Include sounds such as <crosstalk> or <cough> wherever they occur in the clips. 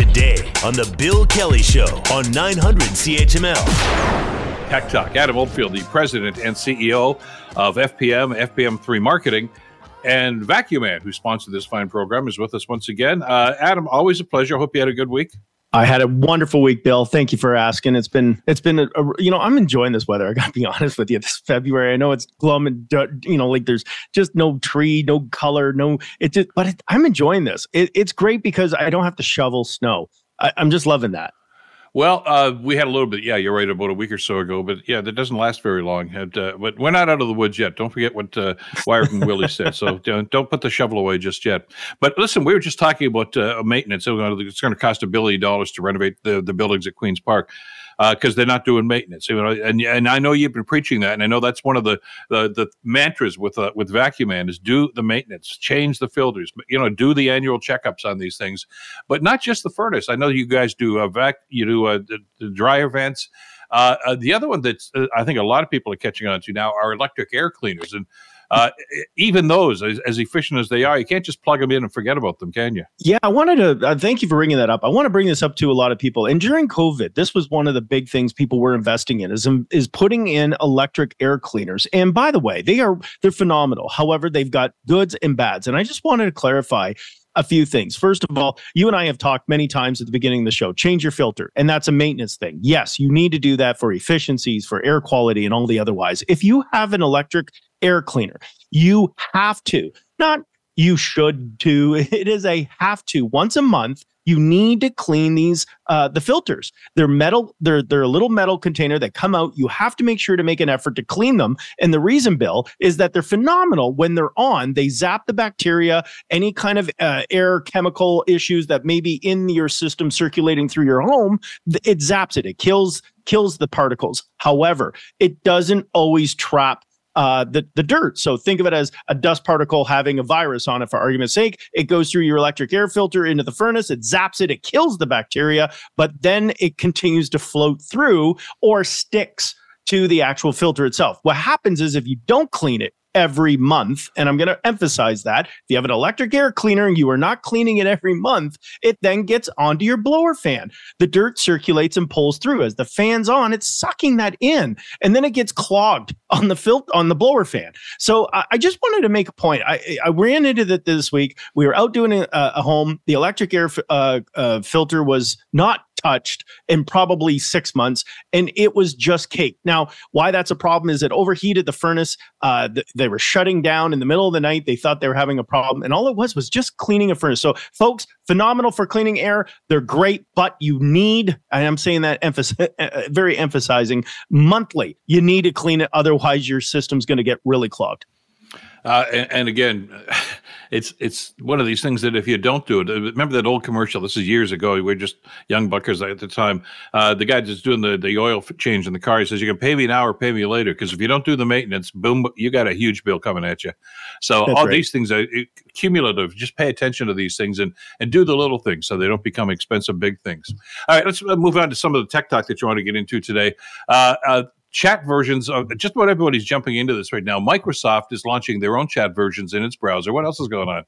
today on The Bill Kelly Show on 900 CHML. Tech Talk. Adam Oldfield, the president and CEO of FPM, FPM3 Marketing, and Vacuum Man, who sponsored this fine program, is with us once again. Uh, Adam, always a pleasure. Hope you had a good week. I had a wonderful week, Bill. Thank you for asking. It's been it's been a, a, you know I'm enjoying this weather. I got to be <laughs> honest with you. This February, I know it's glum and you know like there's just no tree, no color, no it just. But it, I'm enjoying this. It, it's great because I don't have to shovel snow. I, I'm just loving that. Well, uh, we had a little bit. Yeah, you're right. About a week or so ago, but yeah, that doesn't last very long. And, uh, but we're not out of the woods yet. Don't forget what uh, and <laughs> Willie said. So don't, don't put the shovel away just yet. But listen, we were just talking about uh, maintenance. It's going to cost a billion dollars to renovate the the buildings at Queens Park because uh, they're not doing maintenance. You know, and and I know you've been preaching that, and I know that's one of the the, the mantras with uh, with Vacuum Man is do the maintenance, change the filters, you know, do the annual checkups on these things, but not just the furnace. I know you guys do a vac, you do a, the, the dryer vents. Uh, uh, the other one that uh, I think a lot of people are catching on to now are electric air cleaners, and uh, even those, as, as, efficient as they are, you can't just plug them in and forget about them, can you? Yeah, I wanted to uh, thank you for bringing that up. I want to bring this up to a lot of people. And during COVID, this was one of the big things people were investing in is um, is putting in electric air cleaners. And by the way, they are they're phenomenal. However, they've got goods and bads. And I just wanted to clarify a few things. First of all, you and I have talked many times at the beginning of the show. Change your filter, and that's a maintenance thing. Yes, you need to do that for efficiencies, for air quality, and all the otherwise. If you have an electric air cleaner. You have to, not you should to. <laughs> It is a have to once a month. You need to clean these uh, the filters. They're metal. They're they're a little metal container that come out. You have to make sure to make an effort to clean them. And the reason, Bill, is that they're phenomenal when they're on. They zap the bacteria, any kind of uh, air chemical issues that may be in your system circulating through your home. It zaps it. It kills kills the particles. However, it doesn't always trap uh, the, the dirt. So think of it as a dust particle having a virus on it, for argument's sake. It goes through your electric air filter into the furnace, it zaps it, it kills the bacteria, but then it continues to float through or sticks to the actual filter itself. What happens is if you don't clean it, every month. And I'm going to emphasize that if you have an electric air cleaner and you are not cleaning it every month, it then gets onto your blower fan. The dirt circulates and pulls through. As the fan's on, it's sucking that in, and then it gets clogged on the filter on the blower fan. So I, I, just wanted to make a point. I, I ran into that this week. We were out doing a, a home. The electric air uh, uh, filter was not touched in probably six months, and it was just cake. Now, why that's a problem is it overheated the furnace. Uh, th- they were shutting down in the middle of the night. They thought they were having a problem, and all it was was just cleaning a furnace. So, folks, phenomenal for cleaning air. They're great, but you need, and I'm saying that emphasis, <laughs> uh, very emphasizing monthly. You need to clean it, otherwise your system's going to get really clogged. Uh, and, and, again, <sighs> it's it's one of these things that if you don't do it, uh, remember that old commercial? This is years ago. We were just young buckers at the time. Uh, the guy that's doing the, the oil change in the car, he says, "You can pay me now or pay me later, because if you don't do the maintenance, boom, you got a huge bill coming at you." So that's all right. these things are cumulative. Just pay attention to these things and and do the little things so they don't become expensive big things. All right, let's uh, move on to some of the tech talk that you want to get into today. Uh, uh, chat versions of just about everybody's jumping into this right now. Microsoft is launching their own chat versions in its browser. What else is going on?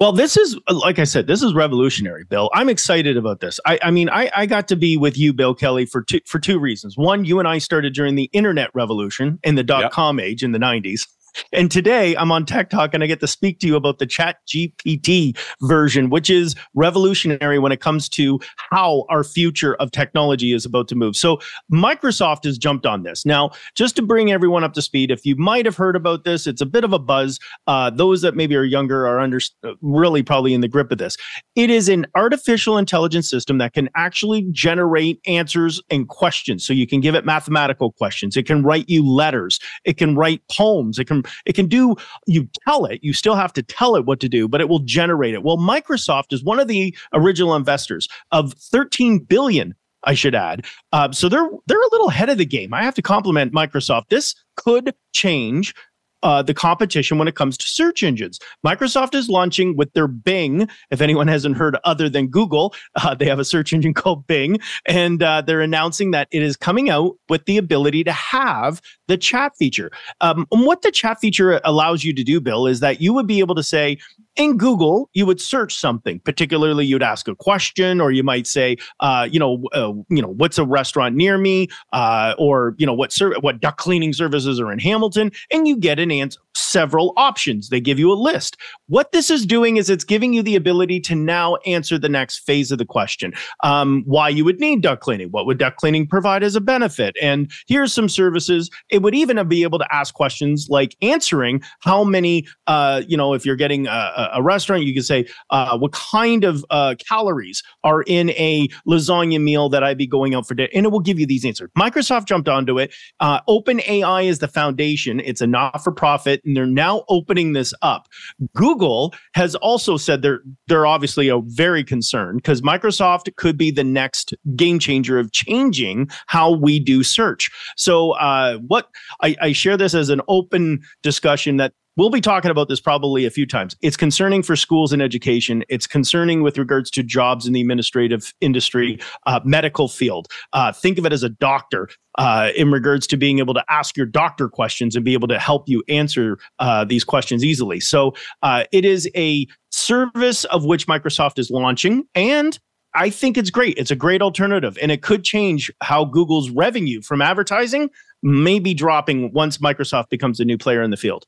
Well, this is like I said, this is revolutionary, Bill. I'm excited about this. I, I mean, I, I got to be with you, Bill Kelly, for two for two reasons. One, you and I started during the internet revolution in the dot yep. com age in the 90s. And today I'm on Tech Talk and I get to speak to you about the Chat GPT version, which is revolutionary when it comes to how our future of technology is about to move. So Microsoft has jumped on this. Now, just to bring everyone up to speed, if you might have heard about this, it's a bit of a buzz. Uh, those that maybe are younger are under, really probably in the grip of this. It is an artificial intelligence system that can actually generate answers and questions. So you can give it mathematical questions. It can write you letters. It can write poems. It can it can do you tell it you still have to tell it what to do but it will generate it well microsoft is one of the original investors of 13 billion I should add. Uh, so they're they're a little ahead of the game. I have to compliment Microsoft. This could change uh, the competition when it comes to search engines. Microsoft is launching with their Bing. If anyone hasn't heard other than Google, uh, they have a search engine <laughs> called Bing, and uh, they're announcing that it is coming out with the ability to have the chat feature. Um, and what the chat feature allows you to do, Bill, is that you would be able to say, in Google, you would search something. Particularly, you'd ask a question, or you might say, uh, you know, uh, you know, what's a restaurant near me, uh, or you know, what what duct cleaning services are in Hamilton, and you get an answer several options. They give you a list. What this is doing is it's giving you the ability to now answer the next phase of the question. Um, why you would need duct cleaning? What would duct cleaning provide as a benefit? And here's some services. It would even be able to ask questions like answering how many, uh, you know, if you're getting a, a restaurant, you can say uh, what kind of uh, calories are in a lasagna meal that I'd be going out for dinner, and it will give you these answers. Microsoft jumped onto it. Uh, OpenAI is the foundation. It's a not-for-profit and they're now opening this up. Google has also said they're they're obviously a very concerned because Microsoft could be the next game changer of changing how we do search. So, uh, what I, I share this as an open discussion that We'll be talking about this probably a few times. It's concerning for schools and education. It's concerning with regards to jobs in the administrative industry, uh, medical field. Uh, think of it as a doctor uh, in regards to being able to ask your doctor questions and be able to help you answer uh, these questions easily. So uh, it is a service of which Microsoft is launching and I think it's great. It's a great alternative, and it could change how Google's revenue from advertising may be dropping once Microsoft becomes a new player in the field.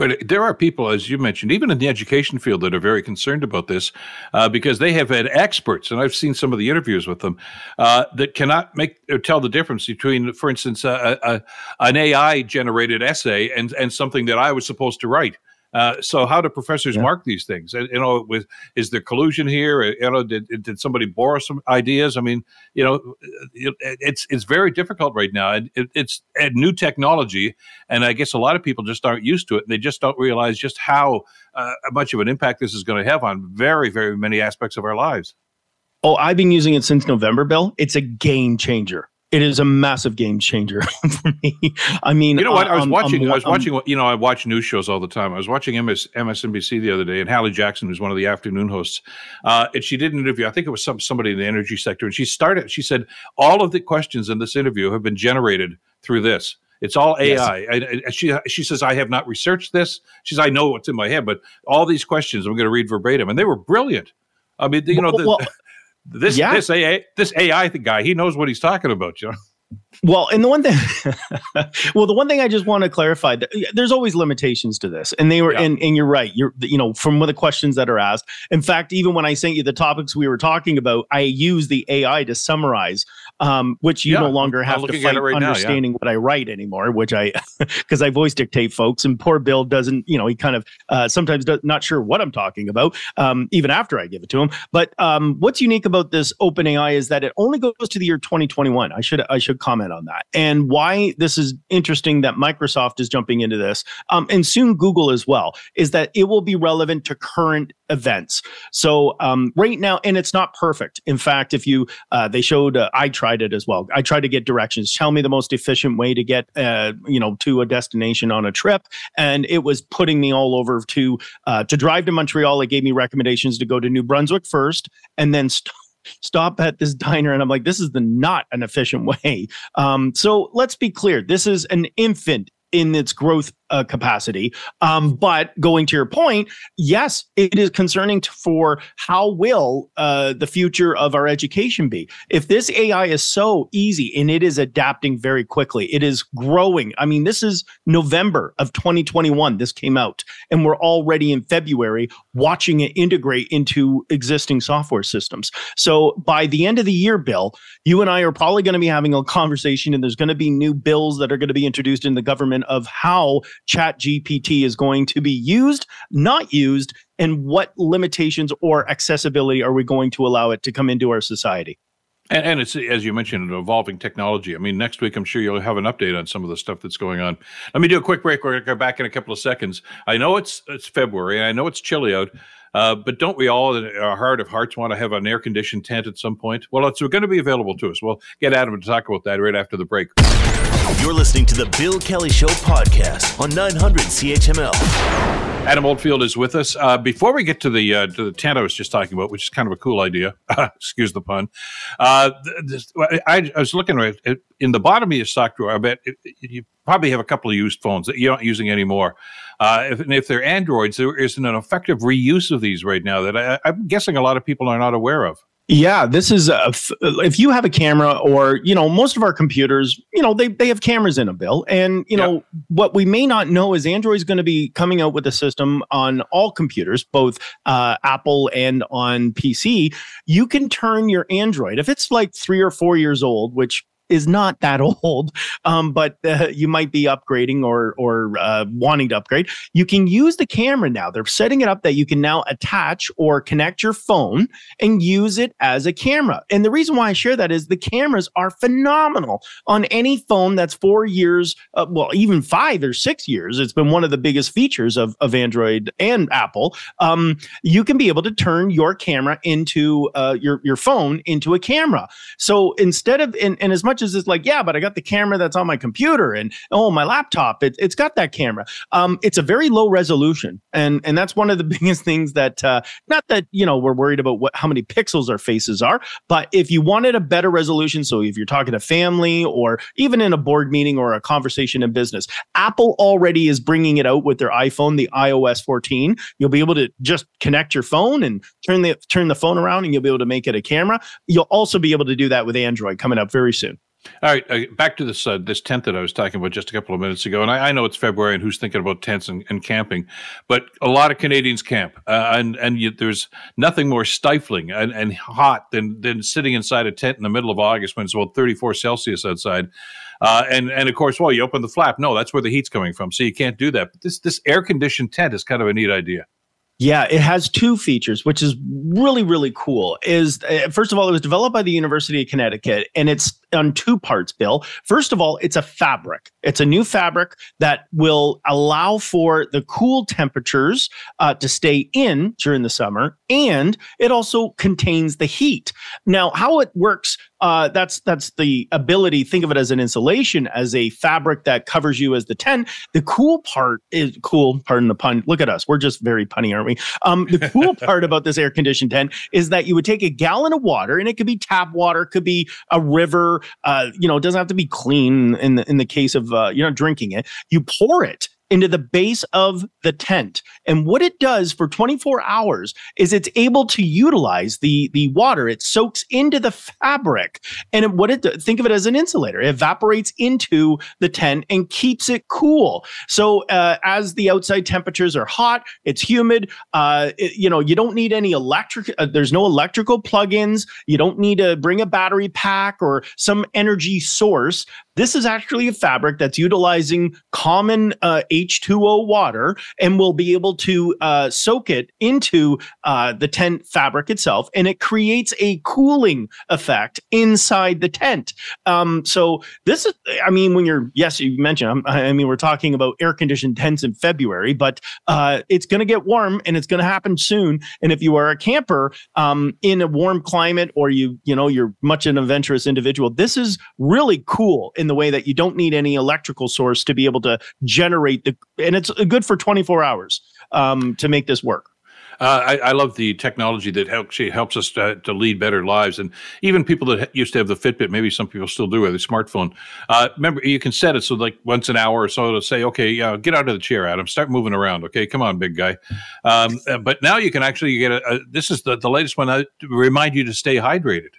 But there are people, as you mentioned, even in the education field, that are very concerned about this uh, because they have had experts, and I've seen some of the interviews with them uh, that cannot make or tell the difference between, for instance, a, a, an AI generated essay and and something that I was supposed to write. Uh, so how do professors yeah. mark these things? You know, with is there collusion here? You know, did, did somebody borrow some ideas? I mean, you know, it's it's very difficult right now. It, it's a new technology, and I guess a lot of people just aren't used to it. and They just don't realize just how uh, much of an impact this is going to have on very very many aspects of our lives. Oh, I've been using it since November, Bill. It's a game changer it is a massive game changer <laughs> for me. I mean, you know what? I was um, watching. Um, I was watching. Um, you know, I watch news shows all the time. I was watching MS, MSNBC the other day, and Hallie Jackson, who's one of the afternoon hosts, uh, and she did an interview. I think it was some somebody in the energy sector, and she started. She said all of the questions in this interview have been generated through this. It's all AI. Yes. I, she she says I have not researched this. She says I know what's in my head, but all these questions I'm going to read verbatim, and they were brilliant. I mean, you know, the, well, this yeah. this AI this AI guy, he knows what he's talking about, you know. <laughs> Well, and the one thing, <laughs> well, the one thing I just want to clarify, there's always limitations to this, and they were, yeah. and, and you're right. You're, you know, from the questions that are asked. In fact, even when I sent you the topics we were talking about, I use the AI to summarize, um, which you yeah, no longer have to fight right understanding now, yeah. what I write anymore. Which I, <laughs> because I voice dictate folks, and poor Bill doesn't, you know, he kind of uh, sometimes does, not sure what I'm talking about, um, even after I give it to him. But um, what's unique about this Open AI is that it only goes to the year 2021. I should I should comment on that. And why this is interesting that Microsoft is jumping into this, um, and soon Google as well, is that it will be relevant to current events. So um, right now, and it's not perfect. In fact, if you, uh, they showed, uh, I tried it as well. I tried to get directions. Tell me the most efficient way to get, uh, you know, to a destination on a trip, and it was putting me all over to uh, to drive to Montreal. It gave me recommendations to go to New Brunswick first, and then. St- stop at this diner and i'm like this is the not an efficient <laughs> way um, so let's be clear this is an infant in its growth uh, capacity. Um, but going to your point, yes, it is concerning for how will uh, the future of our education be. If this AI is so easy and it is adapting very quickly, it is growing. I mean, this is November of 2021. This came out, and we're already in February watching it integrate into existing software systems. So by the end of the year, Bill, you and I are probably going to be having a conversation, and there's going to be new bills that are going to be introduced in the government of how chat gpt is going to be used not used and what limitations or accessibility are we going to allow it to come into our society and, and, it's as you mentioned, an evolving technology. I mean, next week I'm sure you'll have an update on some of the stuff that's going on. Let me do a quick break. We're going to go back in a couple of seconds. I know it's it's February. I know it's chilly out. Uh, but don't we all, in our heart of hearts, want to have an air conditioned tent at some point? Well, it's going to be available to us. We'll get Adam to talk about that right after the break. You're listening to the Bill Kelly Show podcast on 900 CHML. Adam Oldfield is with us. Uh, before we get to the uh, to the tent I was just talking about, which is kind of a cool idea, <laughs> excuse the pun. Uh, this, I, I, was looking it, in the bottom of your sock drawer. I bet it, you probably have a couple of used phones that you're not using anymore. Uh, if, if they're Androids, there isn't an effective reuse of these right now that I, I'm guessing a lot of people are not aware of. Yeah, this is a, if you have a camera or you know most of our computers, you know they they have cameras in a Bill. And you know yep. what we may not know is Android is going to be coming out with a system on all computers, both uh, Apple and on PC. You can turn your Android if it's like three or four years old, which is not that <laughs> old, um, but uh, you might be upgrading or or uh, wanting to upgrade. You can use the camera now. They're setting it up that you can now attach or connect your phone and use it as a camera. And the reason why I share that is the cameras are phenomenal on any phone that's four years, uh, well, even five or six years. It's been one of the biggest features of of Android and Apple. Um, you can be able to turn your camera into uh, your your phone into a camera. So instead of and, and as much much as it's like, yeah, but I got the camera that's on my computer and oh, my laptop, it, it's got that camera. Um, it's a very low resolution, and and that's one of the <laughs> biggest things that uh, not that you know we're worried about what how many pixels our faces are, but if you wanted a better resolution, so if you're talking to family or even in a board meeting or a conversation in business, Apple already is bringing it out with their iPhone, the iOS 14. You'll be able to just connect your phone and turn the turn the phone around, and you'll be able to make it a camera. You'll also be able to do that with Android coming up very soon. All right, uh, back to this uh, this tent that I was talking about just a couple of minutes ago, and I, I know it's February, and who's thinking about tents and, and camping? But a lot of Canadians camp, uh, and and you, there's nothing more stifling and, and hot than than sitting inside a tent in the middle of August when it's about 34 Celsius outside. Uh, and and of course, well, you open the flap. No, that's where the heat's coming from, so you can't do that. But this this air conditioned tent is kind of a neat idea. Yeah, it has two features, which is really really cool. Is uh, first of all, it was developed by the University of Connecticut, and it's on two parts, Bill. First of all, it's a fabric. It's a new fabric that will allow for the cool temperatures uh, to stay in during the summer, and it also contains the heat. Now, how it works uh, that's that's the ability. Think of it as an insulation, as a fabric that covers you as the tent. The cool part is cool. Pardon the pun. Look at us. We're just very punny, aren't we? Um, the cool <laughs> part about this air conditioned tent is that you would take a gallon of water, and it could be tap water, could be a river. Uh, you know, it doesn't have to be clean in the in the case of uh, you're not drinking it. You pour it into the base of the tent. And what it does for 24 hours is it's able to utilize the, the water. It soaks into the fabric. And what it think of it as an insulator. It evaporates into the tent and keeps it cool. So uh, as the outside temperatures are hot, it's humid. Uh, it, you know, you don't need any electric. Uh, there's no electrical plugins. You don't need to bring a battery pack or some energy source. This is actually a fabric that's utilizing common uh, H2O water and will be able to uh, soak it into uh, the tent fabric itself, and it creates a cooling effect inside the tent. Um, so this is, I mean, when you're yes, you mentioned, I mean, we're talking about air conditioned tents in February, but uh, it's going to get warm and it's going to happen soon. And if you are a camper um, in a warm climate, or you you know you're much an adventurous individual, this is really cool in the way that you don't need any electrical source to be able to generate the, and it's good for 24 hours um, to make this work. Uh, I, I, love the technology that actually helps us to, to, lead better lives. And even people that used to have the Fitbit, maybe some people still do have the smartphone. Uh, remember, you can set it so like once an hour or so to say, okay, uh, get out of the chair, Adam, start moving around. Okay, come on, big guy. Um, uh, but now you can actually get a, a this is the, the latest one I remind you to stay hydrated.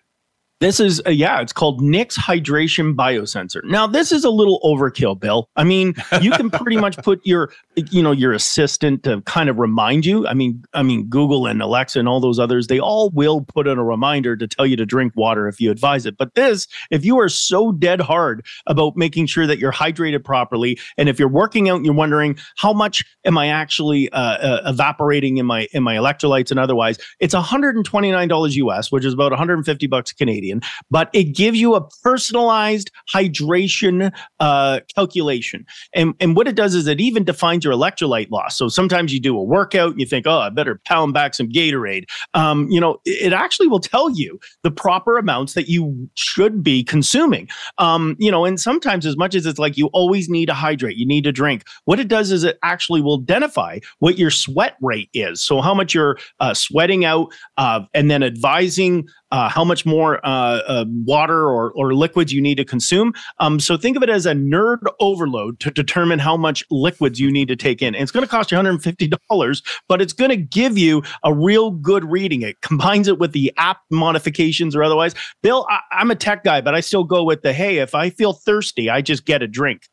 This is, uh, yeah, it's called Nix Hydration Biosensor. Now, this is a little overkill, Bill. I mean, you can pretty much put your, you know, your assistant to kind of remind you. I mean, I mean, Google and Alexa and all those others, they all will put in a reminder to tell you to drink water if you advise it. But this, if you are so dead hard about making sure that you're hydrated properly, and if you're working out and you're wondering how much am I actually uh, uh, evaporating in my in my electrolytes and otherwise, it's $129 US, which is about 150 bucks Canadian but it gives you a personalized hydration uh, calculation. And, and what it does is it even defines your electrolyte loss. So sometimes you do a workout and you think, oh, I better pound back some Gatorade. Um, you know, it actually will tell you the proper amounts that you should be consuming. Um, you know, and sometimes as much as it's like you always need to hydrate, you need to drink, what it does is it actually will identify what your sweat rate is. So how much you're uh, sweating out uh, and then advising uh, how much more uh, uh, water or, or liquids you need to consume. Um, so think of it as a nerd overload to determine how much liquids you need to take in. And it's going to cost you $150, but it's going to give you a real good reading. It combines it with the app modifications or otherwise. Bill, I, I'm a tech guy, but I still go with the hey, if I feel thirsty, I just get a drink.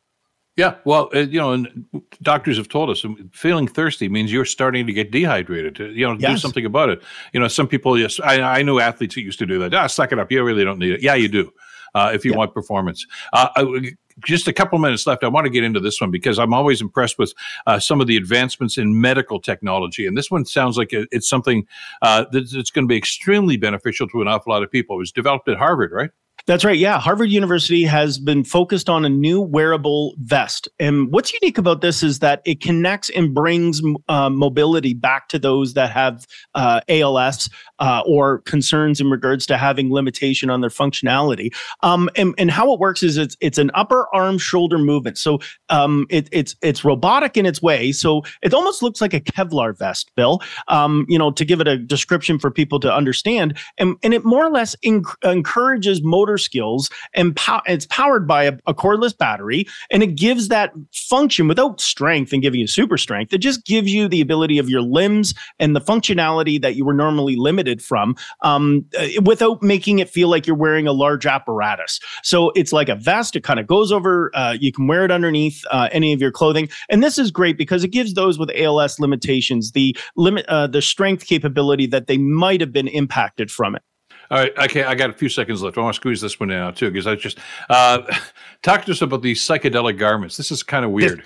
Yeah, well, uh, you know, and doctors have told us um, feeling thirsty means you're starting to get dehydrated. You know, yes. do something about it. You know, some people, yes, I, I know athletes who used to do that. Ah, suck it up. You really don't need it. Yeah, you do. Uh, if you want performance. Uh, I, just a couple minutes left. I want to get into this one because I'm always impressed with uh, some of the advancements in medical technology, and this one sounds like it's something uh, that's going to be extremely beneficial to an awful lot of people. It was developed at Harvard, right? That's right. Yeah. Harvard University has been focused on a new wearable vest. And what's unique about this is that it connects and brings uh, mobility back to those that have uh, ALS uh, or concerns in regards to having limitation on their functionality. Um, and, and how it works is it's, it's an upper arm shoulder movement. So um, it, it's, it's robotic in its way. So it almost looks like a Kevlar vest, Bill, um, you know, to give it a description for people to understand. And, and it more or less enc- encourages motor skills and po- it's powered by a, a, cordless battery and it gives that function without strength and giving you super strength. It just gives you the ability of your limbs and the functionality that you were normally limited from um, uh, without making it feel like you're wearing a large apparatus. So it's like a vest. It kind of goes over, uh, you can wear it underneath uh, any of your clothing. And this is great because it gives those with ALS limitations the limit, uh, the strength capability that they might have been impacted from it. All right, okay, I got a few seconds left. I want to squeeze this one in out too because I just uh, <laughs> talk to us about these psychedelic garments. This is kind of weird.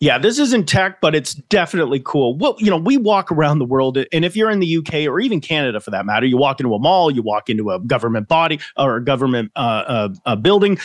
yeah, this isn't tech, but it's definitely cool. Well, you know, we walk around the world, and if you're in the UK or even Canada for that matter, you walk into a mall, you walk into a government body or a government uh, uh, a building,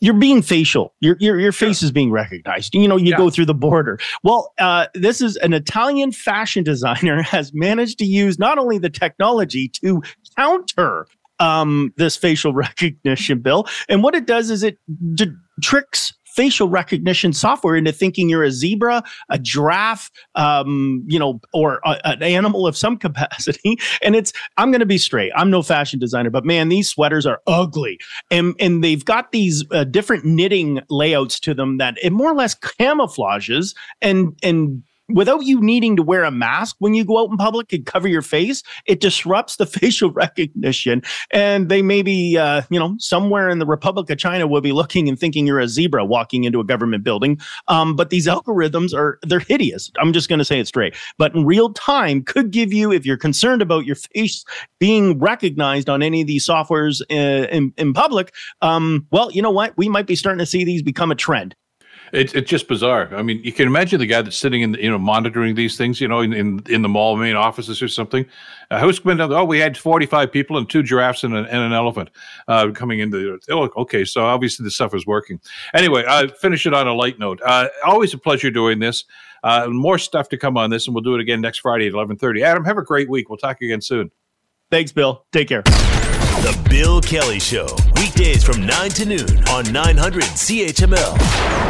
you're being facial. Your your your face sure. is being recognized. You know, you yeah. go through the border. Well, uh, this is an Italian fashion designer <laughs> has managed to use not only the technology to counter um, this facial <laughs> recognition bill, and what it does is it d- tricks facial recognition software into thinking you're a zebra, a giraffe, um, you know, or a, an animal of some <laughs> capacity. And it's, I'm going to be straight. I'm no fashion designer, but man, these sweaters are ugly. And, and they've got these uh, different knitting layouts to them that it more or less camouflages and, and without you needing to wear a mask when you go out in public and cover your face, it disrupts the <laughs> facial recognition. And they may be, uh, you know, somewhere in the Republic of China will be looking and thinking you're a zebra walking into a government building. Um, but these algorithms are, they're hideous. I'm just going to say it straight. But in real time could give you, if you're concerned about your face being recognized on any of these softwares uh, in, in public, um, well, you know what? We might be starting to see these become a trend. It's it's just bizarre. I mean, you can imagine the guy that's sitting in, the, you know, monitoring these things, you know, in, in, in the mall main offices or something. Uh, who's coming down? Oh, we had forty five people and two giraffes and an, and an elephant uh, coming into. The, oh, okay. So obviously the stuff is working. Anyway, I uh, finish it on a light note. Uh, always a pleasure doing this. Uh, more stuff to come on this, and we'll do it again next Friday at eleven thirty. Adam, have a great week. We'll talk again soon. Thanks, Bill. Take care. The Bill Kelly Show, weekdays from 9 to noon on 900 CHML.